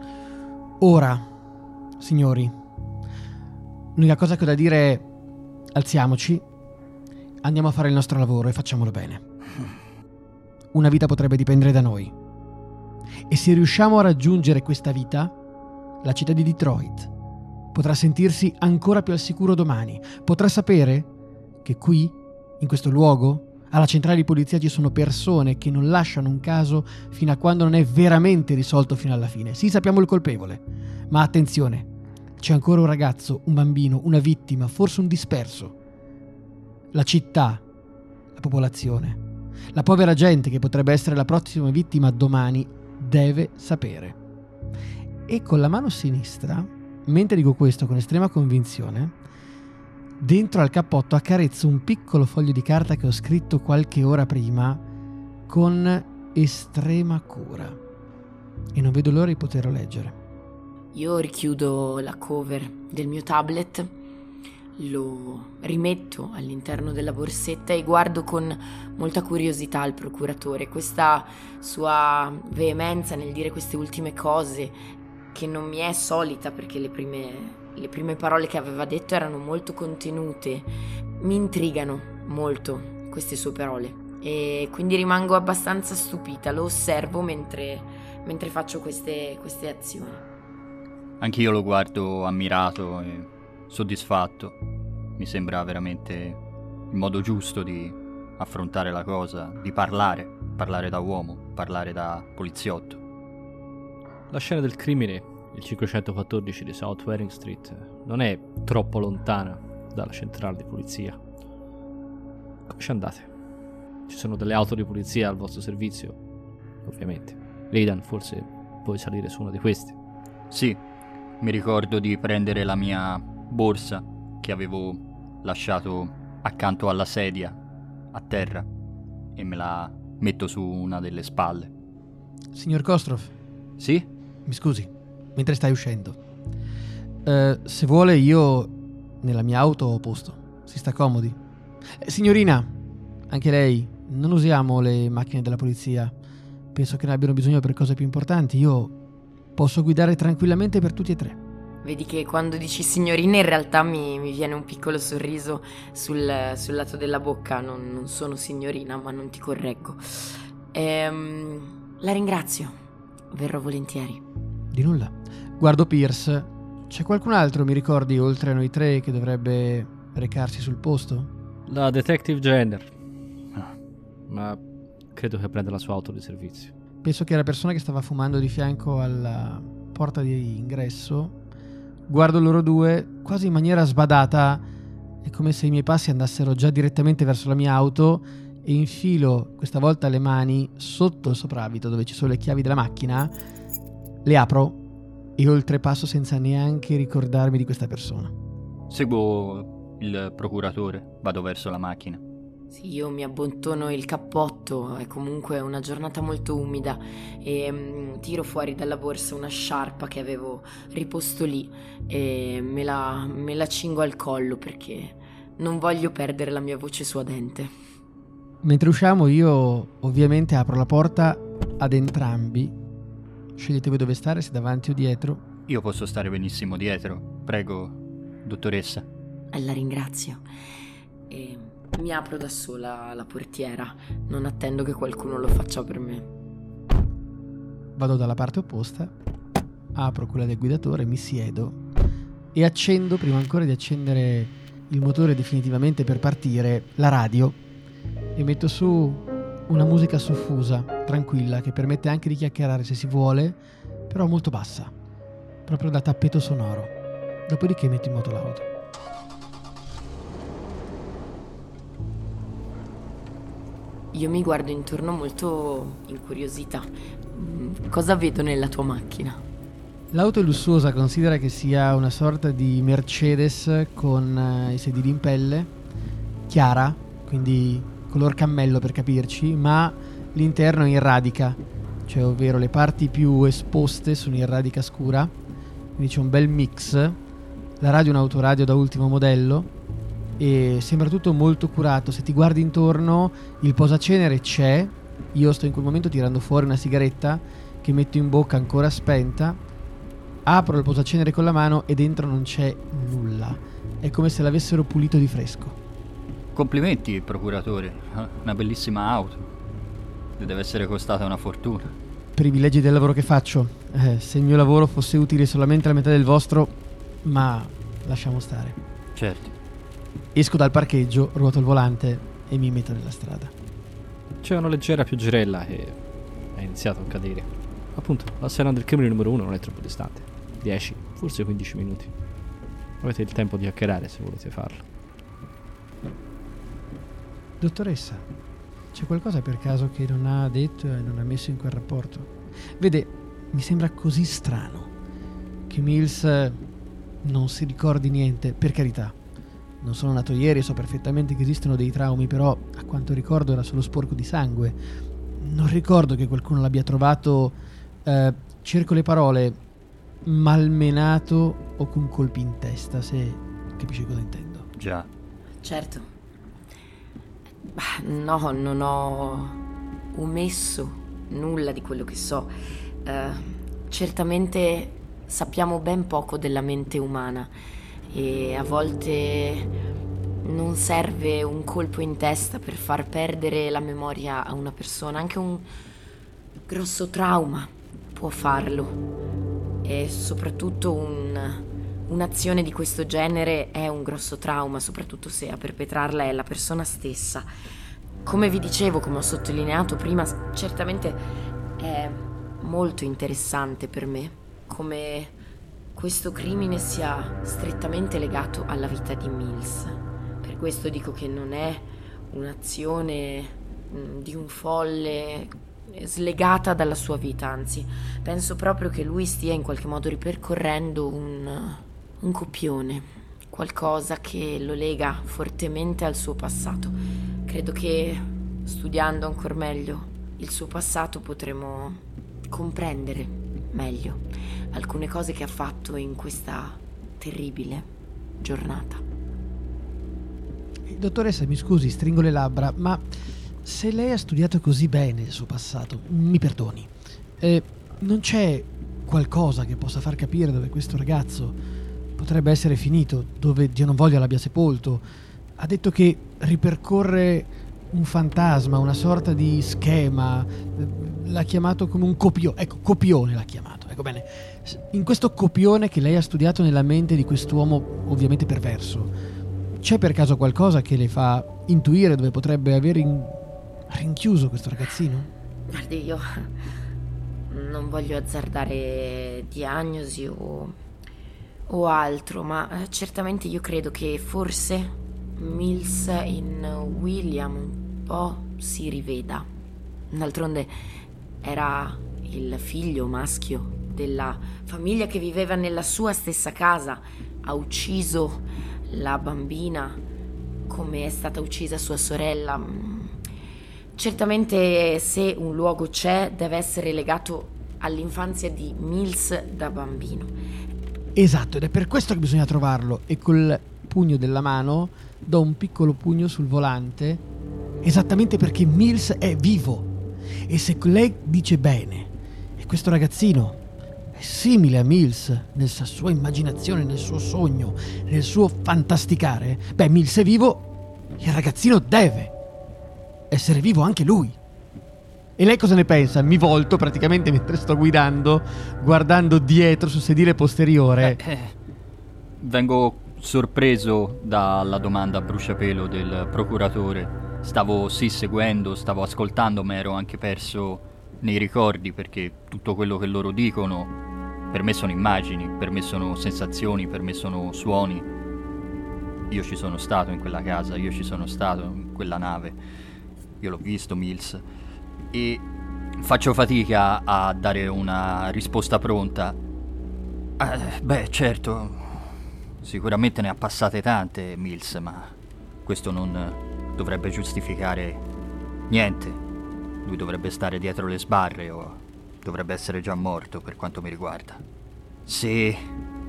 S3: Ora, signori, l'unica cosa che ho da dire è alziamoci, andiamo a fare il nostro lavoro e facciamolo bene. Una vita potrebbe dipendere da noi. E se riusciamo a raggiungere questa vita, la città di Detroit potrà sentirsi ancora più al sicuro domani. Potrà sapere che qui, in questo luogo, alla centrale di polizia ci sono persone che non lasciano un caso fino a quando non è veramente risolto fino alla fine. Sì, sappiamo il colpevole, ma attenzione, c'è ancora un ragazzo, un bambino, una vittima, forse un disperso. La città, la popolazione, la povera gente che potrebbe essere la prossima vittima domani deve sapere. E con la mano sinistra, mentre dico questo con estrema convinzione, dentro al cappotto accarezzo un piccolo foglio di carta che ho scritto qualche ora prima con estrema cura. E non vedo l'ora di poterlo leggere.
S2: Io richiudo la cover del mio tablet, lo rimetto all'interno della borsetta e guardo con molta curiosità il procuratore. Questa sua veemenza nel dire queste ultime cose, che non mi è solita perché le prime, le prime parole che aveva detto erano molto contenute, mi intrigano molto queste sue parole e quindi rimango abbastanza stupita, lo osservo mentre, mentre faccio queste, queste azioni.
S4: Anch'io lo guardo ammirato e soddisfatto. Mi sembra veramente il modo giusto di affrontare la cosa, di parlare, parlare da uomo, parlare da poliziotto.
S1: La scena del crimine, il 514 di South Waring Street, non è troppo lontana dalla centrale di polizia. Come ci andate? Ci sono delle auto di polizia al vostro servizio? Ovviamente. Aidan, forse puoi salire su una di queste.
S4: Sì, mi ricordo di prendere la mia borsa che avevo lasciato accanto alla sedia, a terra, e me la metto su una delle spalle.
S3: Signor Kostrov,
S4: Sì?
S3: mi scusi, mentre stai uscendo. Eh, se vuole io nella mia auto ho posto. Si sta comodi. Eh, signorina, anche lei, non usiamo le macchine della polizia. Penso che ne abbiano bisogno per cose più importanti. Io posso guidare tranquillamente per tutti e tre.
S2: Vedi che quando dici signorina in realtà mi, mi viene un piccolo sorriso sul, sul lato della bocca. Non, non sono signorina, ma non ti correggo. Ehm, la ringrazio. Verrò volentieri.
S3: Di nulla. Guardo Pierce. C'è qualcun altro, mi ricordi, oltre a noi tre, che dovrebbe recarsi sul posto?
S1: La detective Jenner. Ah, Ma credo che prenda la sua auto di servizio.
S3: Penso che la persona che stava fumando di fianco alla porta di ingresso. Guardo loro due, quasi in maniera sbadata. È come se i miei passi andassero già direttamente verso la mia auto e infilo questa volta le mani sotto il sopravvito dove ci sono le chiavi della macchina. Le apro e oltrepasso senza neanche ricordarmi di questa persona.
S4: Seguo il procuratore, vado verso la macchina.
S2: Sì, io mi abbottono il cappotto, è comunque una giornata molto umida e mm, tiro fuori dalla borsa una sciarpa che avevo riposto lì e me la, me la cingo al collo perché non voglio perdere la mia voce suadente.
S3: Mentre usciamo io ovviamente apro la porta ad entrambi. Scegliete voi dove stare, se davanti o dietro.
S4: Io posso stare benissimo dietro. Prego, dottoressa.
S2: La ringrazio e mi apro da sola la portiera, non attendo che qualcuno lo faccia per me.
S3: Vado dalla parte opposta, apro quella del guidatore, mi siedo e accendo, prima ancora di accendere il motore definitivamente per partire, la radio e metto su una musica soffusa, tranquilla, che permette anche di chiacchierare se si vuole, però molto bassa, proprio da tappeto sonoro. Dopodiché metto in moto l'auto.
S2: Io mi guardo intorno molto incuriosita. Mm, Cosa vedo nella tua macchina?
S3: L'auto è lussuosa, considera che sia una sorta di Mercedes con eh, i sedili in pelle, chiara, quindi color cammello per capirci, ma l'interno è in radica, cioè ovvero le parti più esposte sono in radica scura, quindi c'è un bel mix. La radio è un autoradio da ultimo modello e sembra tutto molto curato. Se ti guardi intorno, il posacenere c'è. Io sto in quel momento tirando fuori una sigaretta che metto in bocca ancora spenta. Apro il posacenere con la mano e dentro non c'è nulla. È come se l'avessero pulito di fresco.
S4: Complimenti, procuratore. Una bellissima auto. Deve essere costata una fortuna.
S3: Privilegi del lavoro che faccio. Eh, se il mio lavoro fosse utile solamente la metà del vostro, ma lasciamo stare.
S4: Certo.
S3: Esco dal parcheggio, ruoto il volante e mi metto nella strada.
S1: C'è una leggera pioggerella che è iniziato a cadere. Appunto, la sera del crimine numero uno non è troppo distante. 10, forse 15 minuti. Avete il tempo di hackerare se volete farlo.
S3: Dottoressa, c'è qualcosa per caso che non ha detto e non ha messo in quel rapporto? Vede, mi sembra così strano che Mills non si ricordi niente, per carità. Non sono nato ieri so perfettamente che esistono dei traumi, però a quanto ricordo era solo sporco di sangue. Non ricordo che qualcuno l'abbia trovato, eh, cerco le parole, malmenato o con colpi in testa, se capisci cosa intendo.
S4: Già.
S2: Certo. No, non ho omesso nulla di quello che so. Uh, certamente sappiamo ben poco della mente umana e a volte non serve un colpo in testa per far perdere la memoria a una persona, anche un grosso trauma può farlo e soprattutto un, un'azione di questo genere è un grosso trauma, soprattutto se a perpetrarla è la persona stessa. Come vi dicevo, come ho sottolineato prima, certamente è molto interessante per me come questo crimine sia strettamente legato alla vita di Mills. Per questo dico che non è un'azione mm, di un folle slegata dalla sua vita, anzi, penso proprio che lui stia in qualche modo ripercorrendo un, un copione, qualcosa che lo lega fortemente al suo passato. Credo che studiando ancora meglio il suo passato potremo comprendere meglio alcune cose che ha fatto in questa terribile giornata.
S3: Dottoressa, mi scusi, stringo le labbra, ma se lei ha studiato così bene il suo passato, mi perdoni, eh, non c'è qualcosa che possa far capire dove questo ragazzo potrebbe essere finito, dove Dio non voglia l'abbia sepolto? Ha detto che ripercorre un fantasma, una sorta di schema, l'ha chiamato come un copione, ecco, copione l'ha chiamato, ecco bene, in questo copione che lei ha studiato nella mente di quest'uomo ovviamente perverso, c'è per caso qualcosa che le fa intuire dove potrebbe aver in... rinchiuso questo ragazzino?
S2: Guardi, io non voglio azzardare diagnosi o, o altro, ma eh, certamente io credo che forse Mills in William un po' si riveda. D'altronde era il figlio maschio della famiglia che viveva nella sua stessa casa. Ha ucciso la bambina come è stata uccisa sua sorella. Certamente se un luogo c'è deve essere legato all'infanzia di Mills da bambino.
S3: Esatto, ed è per questo che bisogna trovarlo e col pugno della mano do un piccolo pugno sul volante, esattamente perché Mills è vivo. E se lei dice bene, e questo ragazzino è simile a Mills nella sua immaginazione, nel suo sogno, nel suo fantasticare, beh, Mills è vivo, il ragazzino deve essere vivo anche lui. E lei cosa ne pensa? Mi volto praticamente mentre sto guidando, guardando dietro sul sedile posteriore.
S4: Eh, eh, vengo sorpreso dalla domanda a bruciapelo del procuratore. Stavo sì seguendo, stavo ascoltando, ma ero anche perso nei ricordi perché tutto quello che loro dicono per me sono immagini, per me sono sensazioni, per me sono suoni. Io ci sono stato in quella casa, io ci sono stato in quella nave, io l'ho visto Mills e faccio fatica a dare una risposta pronta. Eh, beh, certo, Sicuramente ne ha passate tante, Mills, ma questo non dovrebbe giustificare niente. Lui dovrebbe stare dietro le sbarre o dovrebbe essere già morto per quanto mi riguarda. Se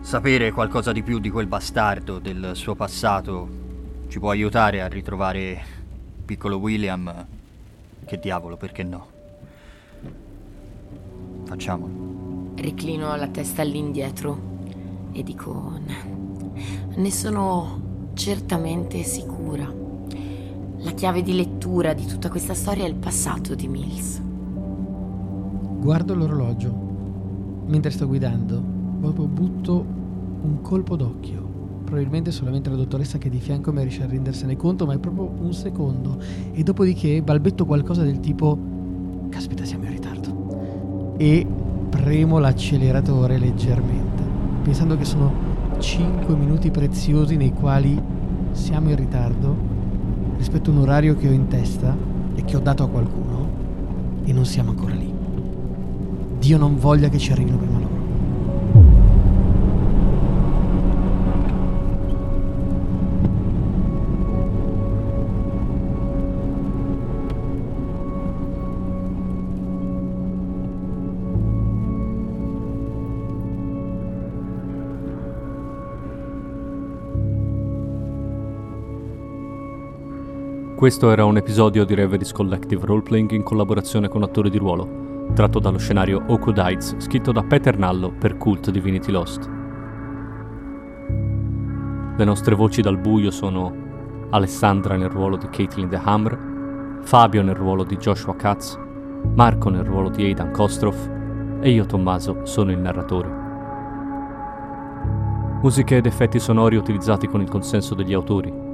S4: sapere qualcosa di più di quel bastardo, del suo passato, ci può aiutare a ritrovare piccolo William, che diavolo, perché no? Facciamolo.
S2: Riclino la testa all'indietro e dico: Ne sono certamente sicura. La chiave di lettura di tutta questa storia è il passato di Mills.
S3: Guardo l'orologio. Mentre sto guidando, proprio butto un colpo d'occhio. Probabilmente solamente la dottoressa che è di fianco mi riesce a rendersene conto, ma è proprio un secondo. E dopodiché balbetto qualcosa del tipo: Caspita, siamo in ritardo. E premo l'acceleratore leggermente, pensando che sono 5 minuti preziosi nei quali siamo in ritardo rispetto a un orario che ho in testa e che ho dato a qualcuno e non siamo ancora lì. Dio non voglia che ci arrivino prima loro.
S1: Questo era un episodio di Reveries Collective Roleplaying in collaborazione con attori di ruolo, tratto dallo scenario Heights, scritto da Peter Nallo per Cult Divinity Lost. Le nostre voci dal buio sono Alessandra nel ruolo di Caitlin The Hammer, Fabio nel ruolo di Joshua Katz, Marco nel ruolo di Aidan Kostroff e io Tommaso sono il narratore. Musiche ed effetti sonori utilizzati con il consenso degli autori.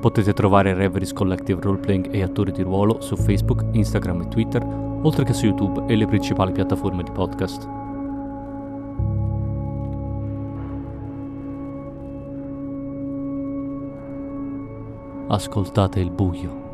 S1: Potete trovare Reveries Collective Roleplaying e attori di ruolo su Facebook, Instagram e Twitter, oltre che su YouTube e le principali piattaforme di podcast. Ascoltate il buio.